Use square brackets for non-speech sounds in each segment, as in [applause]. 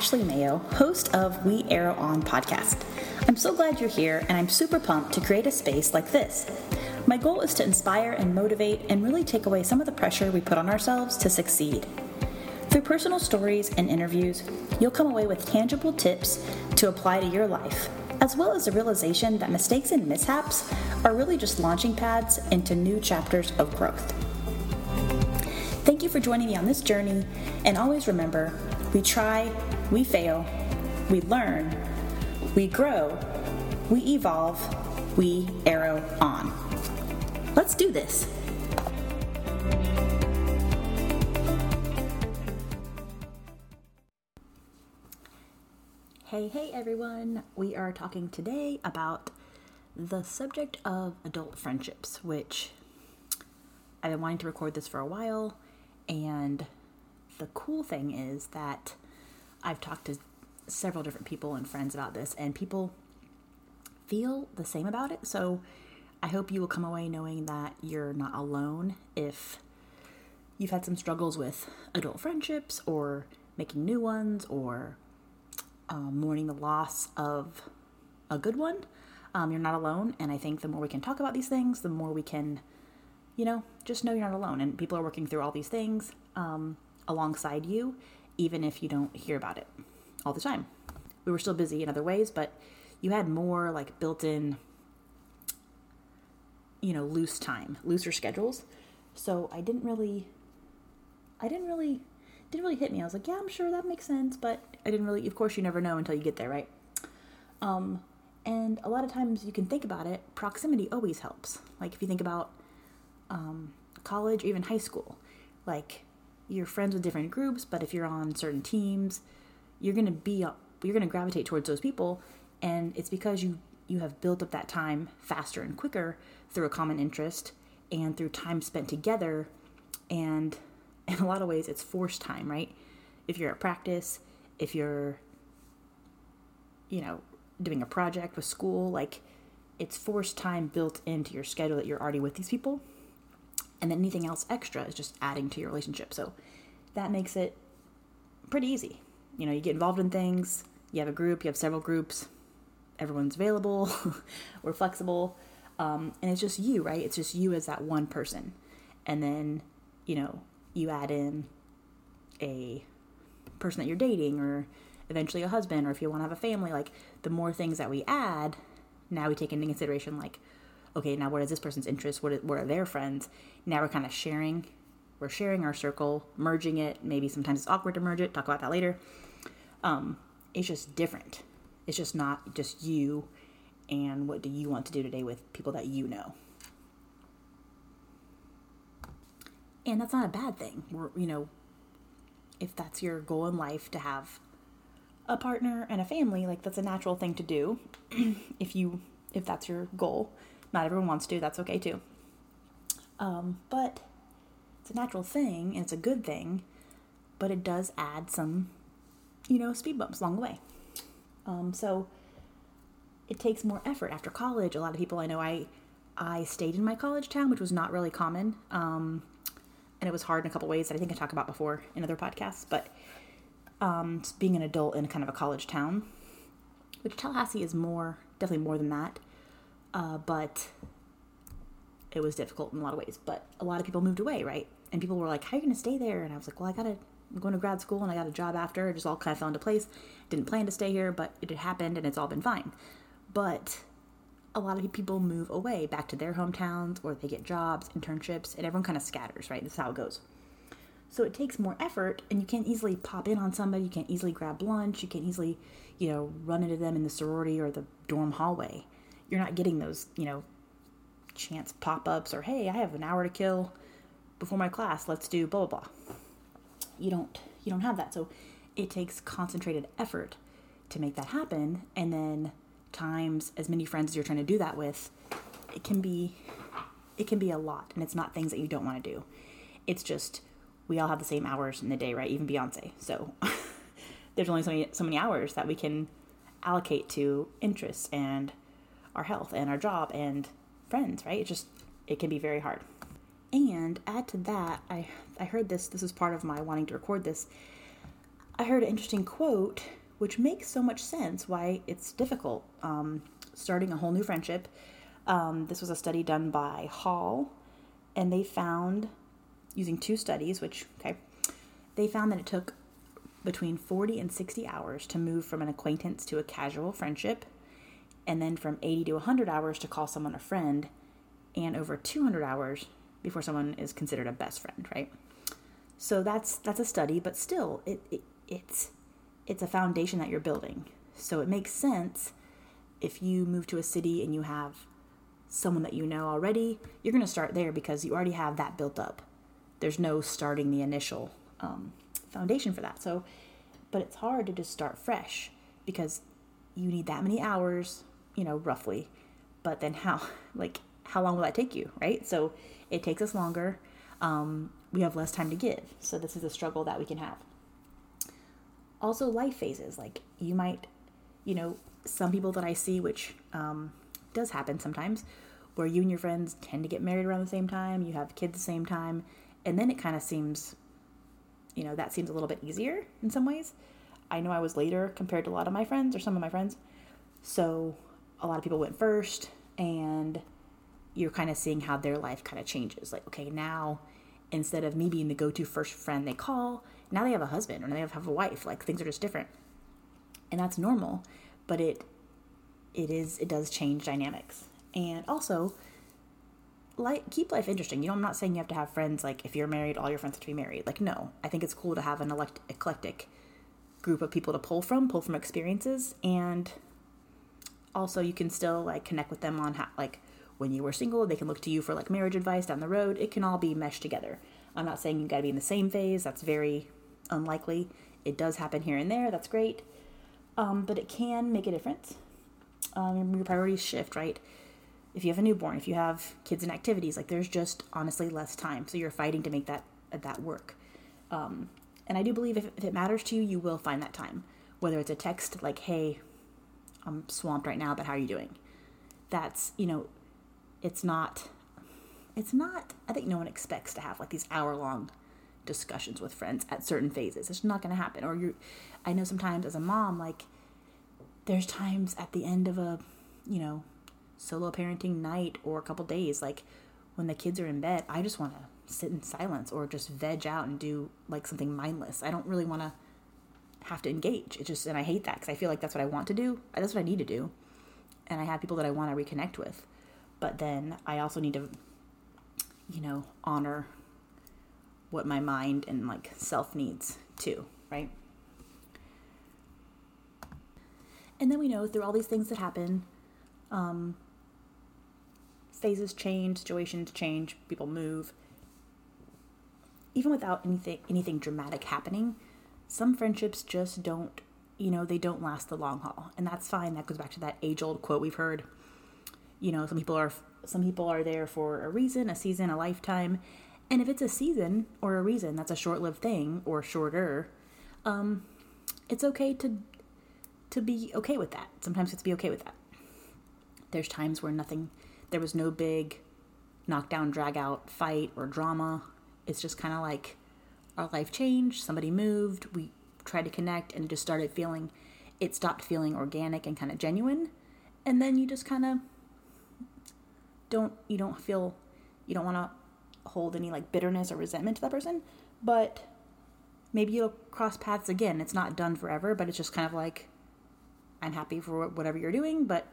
Ashley Mayo, host of We Arrow On podcast. I'm so glad you're here, and I'm super pumped to create a space like this. My goal is to inspire and motivate and really take away some of the pressure we put on ourselves to succeed. Through personal stories and interviews, you'll come away with tangible tips to apply to your life, as well as the realization that mistakes and mishaps are really just launching pads into new chapters of growth. Thank you for joining me on this journey, and always remember we try, we fail, we learn, we grow, we evolve, we arrow on. Let's do this. Hey, hey everyone. We are talking today about the subject of adult friendships, which I've been wanting to record this for a while and the cool thing is that I've talked to several different people and friends about this, and people feel the same about it. So I hope you will come away knowing that you're not alone if you've had some struggles with adult friendships or making new ones or um, mourning the loss of a good one. Um, you're not alone. And I think the more we can talk about these things, the more we can, you know, just know you're not alone. And people are working through all these things. Um, alongside you, even if you don't hear about it all the time. We were still busy in other ways, but you had more like built in, you know, loose time, looser schedules. So I didn't really, I didn't really, didn't really hit me. I was like, yeah, I'm sure that makes sense, but I didn't really, of course, you never know until you get there, right? Um, and a lot of times you can think about it, proximity always helps. Like if you think about um, college, even high school, like you're friends with different groups, but if you're on certain teams, you're going to be you're going to gravitate towards those people. And it's because you you have built up that time faster and quicker through a common interest and through time spent together. And [laughs] in a lot of ways it's forced time, right? If you're at practice, if you're you know, doing a project with school, like it's forced time built into your schedule that you're already with these people and then anything else extra is just adding to your relationship. So that makes it pretty easy. You know, you get involved in things, you have a group, you have several groups, everyone's available, [laughs] we're flexible, um, and it's just you, right? It's just you as that one person. And then, you know, you add in a person that you're dating or eventually a husband or if you want to have a family like the more things that we add now we take into consideration like okay, now what is this person's interest? What, are their friends? Now we're kind of sharing. We're sharing our circle, merging it. Maybe sometimes it's awkward to merge it. Talk about that later. Um, it's just different. It's just not just you and what do you want to do today with people that you know. And that's not a bad thing. We're, you know, if that's your goal in life to have a partner and a family, like that's a natural thing to do. [clears throat] if you if that's your goal. Not everyone wants to, that's okay too. Um, but it's a natural thing and it's a good thing, but it does add some, you know, speed bumps along the way. Um, so it takes more effort after college. A lot of people I know, I I stayed in my college town, which was not really common, um, and it was hard in a couple ways that I think I talked about before in other podcasts. But um, being an adult in kind of a college town, which Tallahassee is more, definitely more than that. Uh, but it was difficult in a lot of ways. But a lot of people moved away, right? And people were like, "How are you going to stay there?" And I was like, "Well, I got to I'm going to grad school and I got a job after. It just all kind of fell into place. Didn't plan to stay here, but it happened and it's all been fine." But a lot of people move away back to their hometowns or they get jobs, internships, and everyone kind of scatters, right? That's how it goes. So it takes more effort, and you can't easily pop in on somebody. You can't easily grab lunch. You can't easily, you know, run into them in the sorority or the dorm hallway you're not getting those, you know, chance pop ups or, hey, I have an hour to kill before my class. Let's do blah, blah, blah. You don't, you don't have that. So it takes concentrated effort to make that happen. And then times as many friends as you're trying to do that with, it can be, it can be a lot. And it's not things that you don't want to do. It's just, we all have the same hours in the day, right? Even Beyonce. So [laughs] there's only so many, so many hours that we can allocate to interests and our health and our job and friends, right? It just it can be very hard. And add to that, I I heard this. This is part of my wanting to record this. I heard an interesting quote, which makes so much sense why it's difficult um, starting a whole new friendship. Um, this was a study done by Hall, and they found, using two studies, which, okay, they found that it took between 40 and 60 hours to move from an acquaintance to a casual friendship, and then from 80 to 100 hours to call someone a friend, and over 200 hours before someone is considered a best friend, right? So that's that's a study, but still, it, it it's it's a foundation that you're building. So it makes sense if you move to a city and you have someone that you know already, you're going to start there because you already have that built up. There's no starting the initial um, foundation for that. So, but it's hard to just start fresh because you need that many hours, you know, roughly. But then how, [laughs] like, how long will that take you, right? So it takes us longer. Um, we have less time to give. So this is a struggle that we can have. Also, life phases. Like you might, you know, some people that I see, which um, does happen sometimes, where you and your friends tend to get married around the same time, you have kids the same time, and then it kind of seems, you know, that seems a little bit easier in some ways. I know I was later compared to a lot of my friends or some of my friends. So a lot of people went first, and you're kind of seeing how their life kind of changes. Like, okay, now instead of me being the go to first friend they call, now they have a husband or they have a wife. Like, things are just different. And that's normal, but it it is it does change dynamics. And also, like keep life interesting. You know, I'm not saying you have to have friends like if you're married, all your friends have to be married. Like, no, I think it's cool to have an elect- eclectic group of people to pull from, pull from experiences, and also you can still like connect with them on how like when you were single, they can look to you for like marriage advice down the road. It can all be meshed together. I'm not saying you got to be in the same phase. That's very unlikely. It does happen here and there. That's great. Um, but it can make a difference. Um, your priorities shift, right? If you have a newborn, if you have kids and activities, like there's just honestly less time. So you're fighting to make that that work. Um, and I do believe if, if it matters to you, you will find that time. Whether it's a text like, "Hey, I'm swamped right now, but how are you doing?" That's you know it's not it's not i think no one expects to have like these hour long discussions with friends at certain phases. It's not going to happen. Or you i know sometimes as a mom like there's times at the end of a you know solo parenting night or a couple days like when the kids are in bed i just want to sit in silence or just veg out and do like something mindless. I don't really want to have to engage it just and i hate that because i feel like that's what i want to do that's what i need to do and i have people that i want to reconnect with but then I also need to, you know, honor what my mind and like self needs too, right? And then we know through all these things that happen, um, phases change, situations change, people move. Even without anything anything dramatic happening, some friendships just don't, you know, they don't last the long haul. And that's fine. That goes back to that age old quote we've heard. You know some people are some people are there for a reason a season a lifetime. And if it's a season or a reason that's a short-lived thing or shorter um it's okay to to be okay with that. Sometimes it's be okay with that. There's times where nothing there was no big knockdown drag out fight or drama. It's just kind of like our life changed somebody moved we tried to connect and it just started feeling it stopped feeling organic and kind of genuine and then you just kind of don't you don't feel you don't want to hold any like bitterness or resentment to that person, but maybe you'll cross paths again. It's not done forever, but it's just kind of like I'm happy for whatever you're doing, but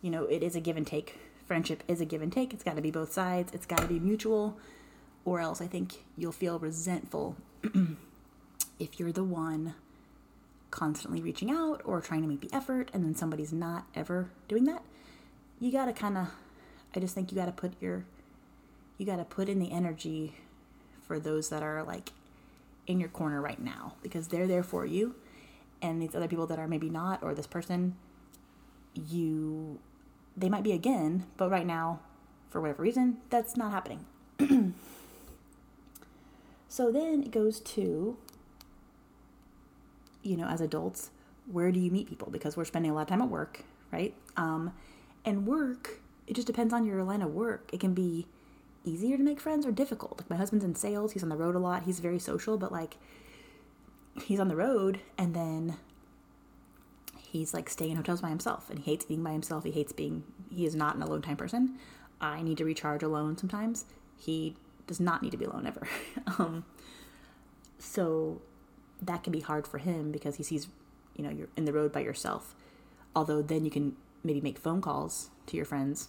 you know, it is a give and take. Friendship is a give and take. It's got to be both sides. It's got to be mutual, or else I think you'll feel resentful [clears throat] if you're the one constantly reaching out or trying to make the effort and then somebody's not ever doing that. You got to kind of I just think you got to put your you got to put in the energy for those that are like in your corner right now because they're there for you and these other people that are maybe not or this person you they might be again but right now for whatever reason that's not happening [clears throat] so then it goes to you know as adults where do you meet people because we're spending a lot of time at work right um, and work it just depends on your line of work. It can be easier to make friends or difficult. Like my husband's in sales, he's on the road a lot, he's very social, but like he's on the road and then he's like staying in hotels by himself and he hates being by himself. He hates being, he is not an alone time person. I need to recharge alone sometimes. He does not need to be alone ever. [laughs] um, so that can be hard for him because he sees, you know, you're in the road by yourself. Although then you can maybe make phone calls to your friends,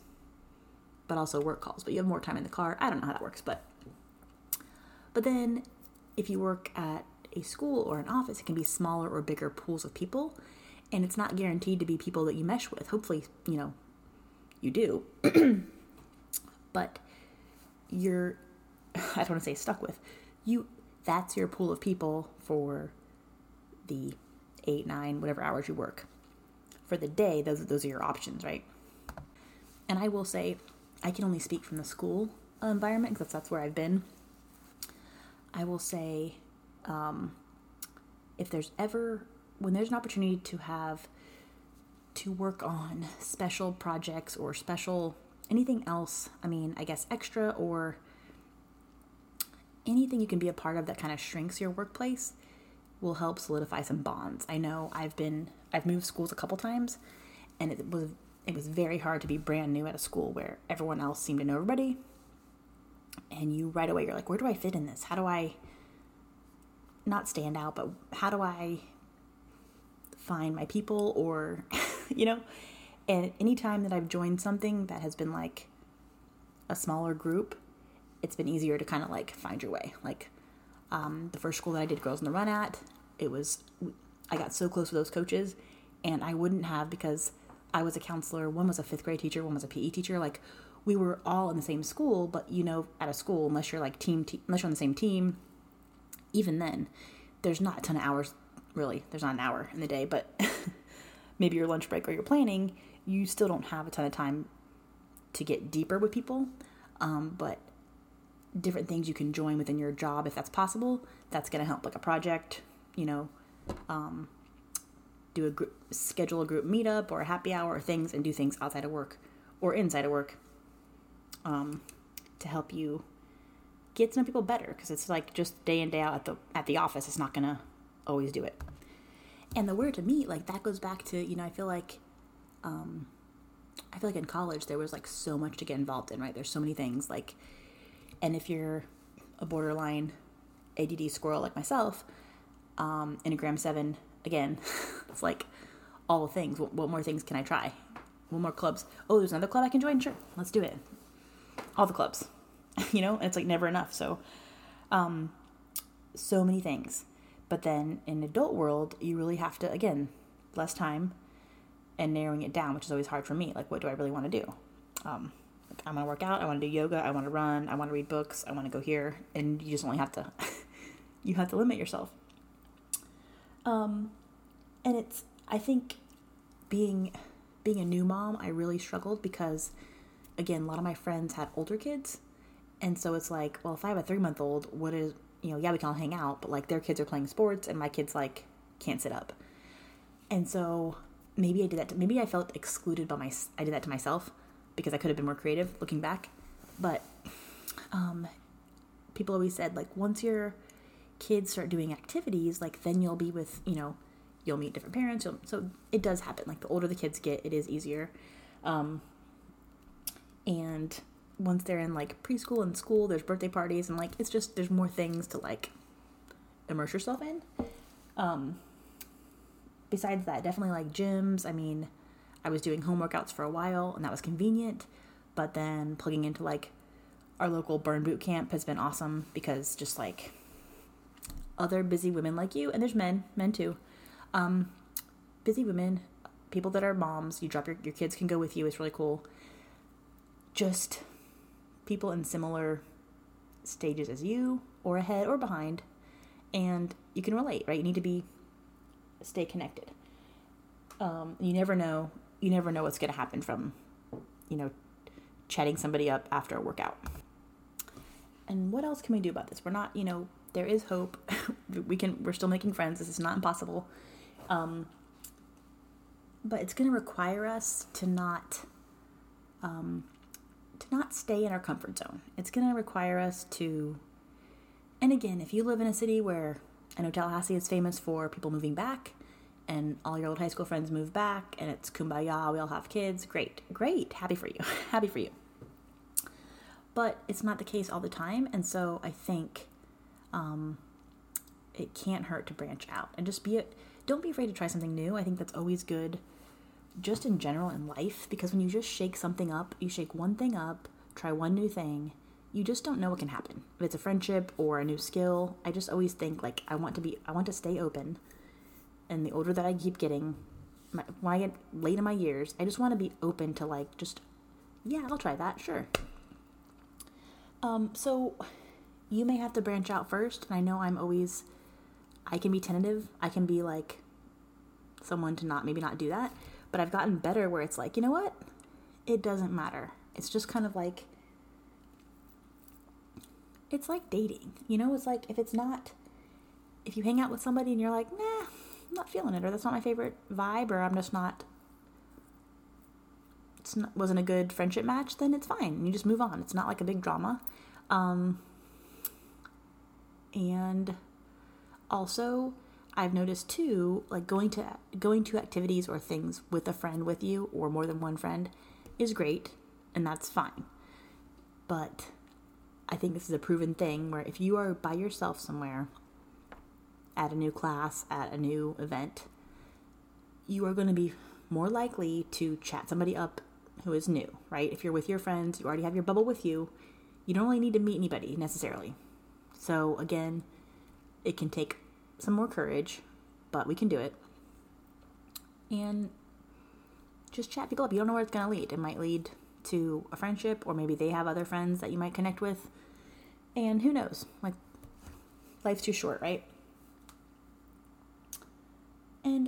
but also work calls. But you have more time in the car. I don't know how that works, but but then if you work at a school or an office, it can be smaller or bigger pools of people, and it's not guaranteed to be people that you mesh with. Hopefully, you know, you do. [clears throat] but you're [laughs] I don't want to say stuck with. You that's your pool of people for the 8, 9, whatever hours you work for the day, those those are your options, right? And I will say, I can only speak from the school environment because that's that's where I've been. I will say, um, if there's ever when there's an opportunity to have to work on special projects or special anything else, I mean, I guess extra or anything you can be a part of that kind of shrinks your workplace will help solidify some bonds. I know I've been I've moved schools a couple times, and it was it was very hard to be brand new at a school where everyone else seemed to know everybody, and you right away you're like, where do I fit in this? How do I not stand out, but how do I find my people or [laughs] you know? And anytime that I've joined something that has been like a smaller group, it's been easier to kind of like find your way. Like um, the first school that I did Girls on the Run at, it was I got so close with those coaches, and I wouldn't have because I was a counselor. One was a fifth grade teacher, one was a PE teacher. Like we were all in the same school, but you know, at a school, unless you're like team, te- unless you're on the same team, even then, there's not a ton of hours. Really, there's not an hour in the day, but [laughs] maybe your lunch break or your planning, you still don't have a ton of time to get deeper with people. Um, but different things you can join within your job if that's possible. That's going to help, like a project, you know, um, do a group, schedule a group meetup or a happy hour or things, and do things outside of work or inside of work um, to help you get to know people better. Because it's like just day in day out at the at the office. It's not going to always do it. And the where to meet, like that goes back to you know I feel like. Um, I feel like in college there was like so much to get involved in, right? There's so many things like and if you're a borderline ADD squirrel like myself, um, Enneagram 7, again, [laughs] it's like all the things. What, what more things can I try? What more clubs? Oh, there's another club I can join? Sure, let's do it. All the clubs, [laughs] you know, and it's like never enough. So, um, so many things. But then in adult world, you really have to, again, less time and narrowing it down, which is always hard for me. Like, what do I really want to do? Um, I want to work out, I want to do yoga, I want to run, I want to read books, I want to go here, and you just only have to [laughs] you have to limit yourself. Um and it's I think being being a new mom, I really struggled because again, a lot of my friends had older kids. And so it's like, well, if I have a 3-month-old, what is, you know, yeah, we can all hang out, but like their kids are playing sports and my kids like can't sit up. And so maybe I did that to, maybe I felt excluded by my I did that to myself because I could have been more creative looking back. But um, people always said like once your kids start doing activities, like then you'll be with you know you'll meet different parents. so it does happen. Like the older the kids get, it is easier. Um, and once they're in like preschool and school, there's birthday parties and like it's just there's more things to like immerse yourself in. Um, besides that, definitely like gyms. I mean I was doing home workouts for a while and that was convenient, but then plugging into like our local burn boot camp has been awesome because just like other busy women like you, and there's men, men too, um, busy women, people that are moms, you drop your, your kids can go with you, it's really cool. Just people in similar stages as you, or ahead or behind, and you can relate, right? You need to be stay connected. Um, you never know you never know what's going to happen from, you know, chatting somebody up after a workout. And what else can we do about this? We're not, you know, there is hope. [laughs] we can, we're still making friends. This is not impossible. Um, but it's going to require us to not, um, to not stay in our comfort zone. It's going to require us to, and again, if you live in a city where I know Tallahassee is famous for people moving back and all your old high school friends move back and it's kumbaya, we all have kids. Great, great, happy for you, [laughs] happy for you. But it's not the case all the time, and so I think um, it can't hurt to branch out and just be it. Don't be afraid to try something new. I think that's always good, just in general in life, because when you just shake something up, you shake one thing up, try one new thing, you just don't know what can happen. If it's a friendship or a new skill, I just always think like I want to be, I want to stay open and the older that I keep getting, my, when I get late in my years, I just want to be open to like just, yeah, I'll try that, sure. Um, so you may have to branch out first, and I know I'm always, I can be tentative. I can be like someone to not maybe not do that, but I've gotten better where it's like, you know what, it doesn't matter. It's just kind of like, it's like dating, you know. It's like if it's not, if you hang out with somebody and you're like, nah I'm not feeling it, or that's not my favorite vibe, or I'm just not. Not, wasn't a good friendship match, then it's fine. You just move on. It's not like a big drama. Um, and also, I've noticed too, like going to going to activities or things with a friend with you or more than one friend is great, and that's fine. But I think this is a proven thing where if you are by yourself somewhere at a new class, at a new event, you are going to be more likely to chat somebody up who is new, right? If you're with your friends, you already have your bubble with you, you don't really need to meet anybody necessarily. So, again, it can take some more courage, but we can do it. And just chat people up. You don't know where it's going to lead. It might lead to a friendship, or maybe they have other friends that you might connect with. And who knows? Like, life's too short, right?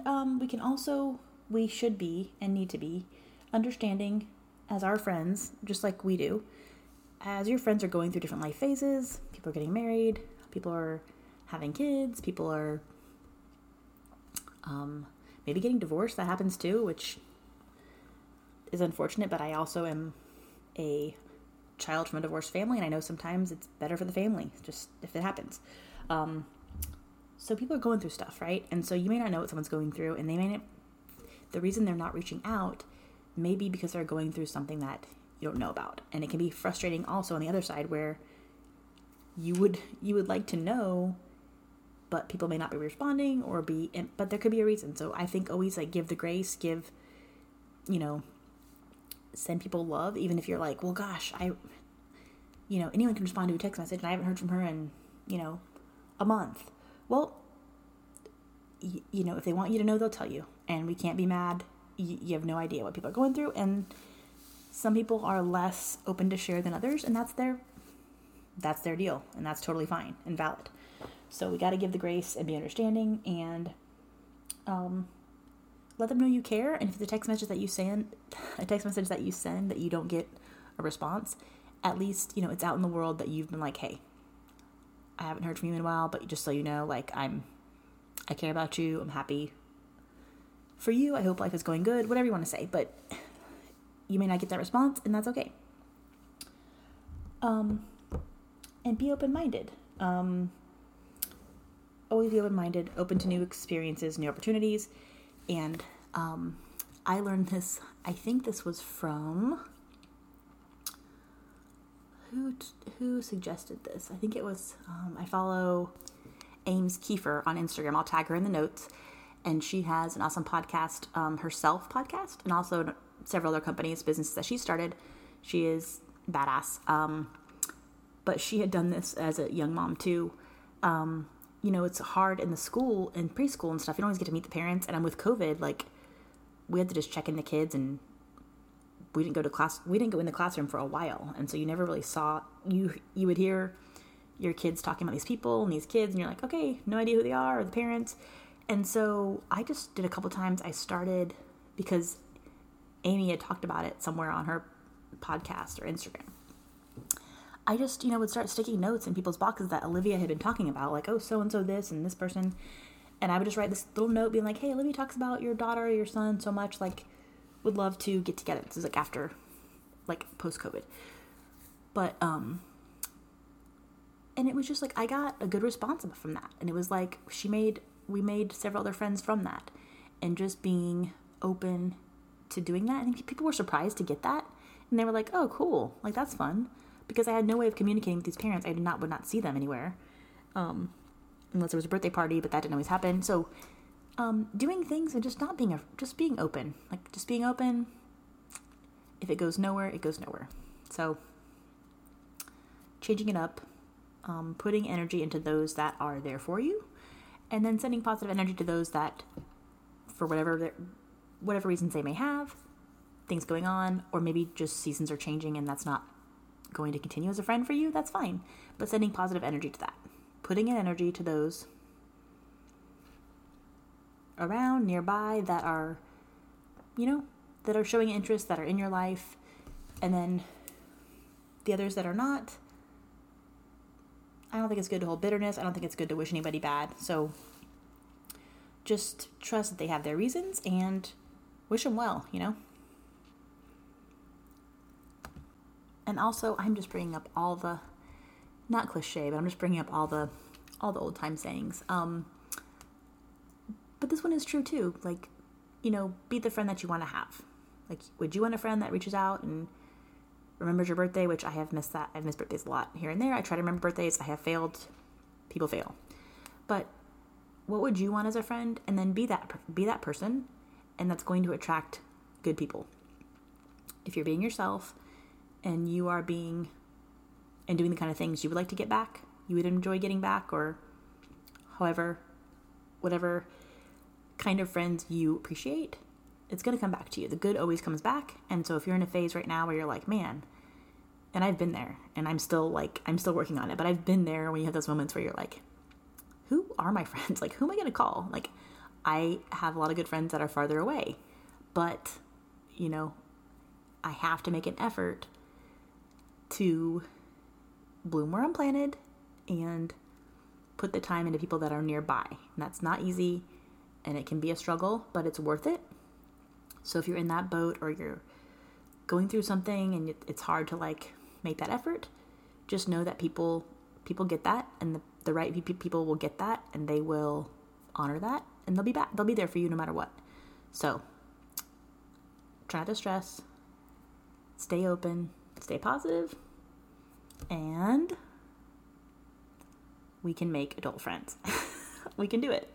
Um, we can also, we should be and need to be understanding as our friends, just like we do, as your friends are going through different life phases, people are getting married, people are having kids, people are um, maybe getting divorced. That happens too, which is unfortunate, but I also am a child from a divorced family, and I know sometimes it's better for the family, just if it happens. Um, so people are going through stuff, right? And so you may not know what someone's going through, and they may not. The reason they're not reaching out may be because they're going through something that you don't know about, and it can be frustrating also on the other side where you would you would like to know, but people may not be responding or be. But there could be a reason. So I think always like give the grace, give, you know, send people love, even if you're like, well, gosh, I, you know, anyone can respond to a text message, and I haven't heard from her in, you know, a month well, y- you know, if they want you to know, they'll tell you. And we can't be mad. Y- you have no idea what people are going through. And some people are less open to share than others, and that's their that's their deal, and that's totally fine and valid. So we got to give the grace and be understanding, and um, let them know you care. And if the text message that you send, [laughs] a text message that you send that you don't get a response, at least you know it's out in the world that you've been like, hey, I haven't heard from you in a while, but just so you know, like I'm I care about you. I'm happy for you. I hope life is going good. Whatever you want to say, but you may not get that response, and that's okay. Um, and be open minded. Um, always be open minded, open to new experiences, new opportunities. And um, I learned this, I think this was from who who suggested this? I think it was um, I follow Ames Kiefer on Instagram. I'll tag her in the notes, and she has an awesome podcast um, herself podcast, and also several other companies, businesses that she started. She is badass. Um, but she had done this as a young mom too. Um, you know, it's hard in the school and preschool and stuff. You don't always get to meet the parents. And I'm with COVID, like we had to just check in the kids and we didn't go to class we didn't go in the classroom for a while. And so you never really saw you you would hear your kids talking about these people and these kids and you're like okay no idea who they are or the parents. And so i just did a couple times i started because amy had talked about it somewhere on her podcast or instagram. I just you know would start sticking notes in people's boxes that olivia had been talking about like oh so and so this and this person. And i would just write this little note being like hey olivia talks about your daughter or your son so much like would love to get together. This is like after, like post COVID. But um, and it was just like I got a good response from that. And it was like she made we made several other friends from that. And just being open to doing that. I think people were surprised to get that. And they were like, "Oh, cool. Like that's fun." Because I had no way of communicating with these parents. I did not would not see them anywhere. Um unless there was a birthday party, but that didn't always happen. So um, doing things and just not being a, just being open, like just being open. If it goes nowhere, it goes nowhere. So changing it up, um, putting energy into those that are there for you, and then sending positive energy to those that, for whatever whatever reasons they may have, things going on, or maybe just seasons are changing and that's not going to continue as a friend for you. That's fine, but sending positive energy to that, putting in energy to those around nearby that are, you know, that are showing interest, that are in your life, and then the others that are not I don't think it's good to hold bitterness. I don't think it's good to wish anybody bad. So just trust that they have their reasons and wish them well, you know? And also, I'm just bringing up all the not cliche, but I'm just bringing up all the all the old time sayings. Um but this one is true too. Like, you know, be the friend that you want to have. Like, would you want a friend that reaches out and remembers your birthday, which I have missed that. I've missed birthdays a lot here and there. I try to remember birthdays. I have failed. People fail. But what would you want as a friend? And then be that be that person, and that's going to attract good people. If you're being yourself, and you are being and doing the kind of things you would like to get back, you would enjoy getting back, or however, whatever kind of friends you appreciate, it's going to come back to you. The good always comes back. And so if you're in a phase right now where you're like, man, and I've been there and I'm still like, I'm still working on it, but I've been there when you have those moments where you're like, who are my [laughs] friends? Like, who am I going to call? Like, I have a lot of good friends that are farther away, but, you know, I have to make an effort to bloom where I'm planted and put the time into people that are nearby. And that's not easy and it can be a struggle, but it's worth it so if you're in that boat or you're going through something and it's hard to like make that effort, just know that people people get that and the, the right people will get that and they will honor that and they'll be back they'll be there for you no matter what. So try to stress, stay open, stay positive, and we can make adult friends. [laughs] we can do it.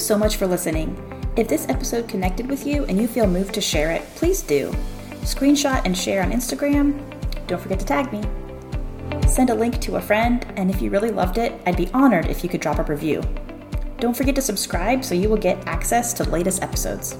So much for listening. If this episode connected with you and you feel moved to share it, please do. Screenshot and share on Instagram. Don't forget to tag me. Send a link to a friend, and if you really loved it, I'd be honored if you could drop a review. Don't forget to subscribe so you will get access to latest episodes.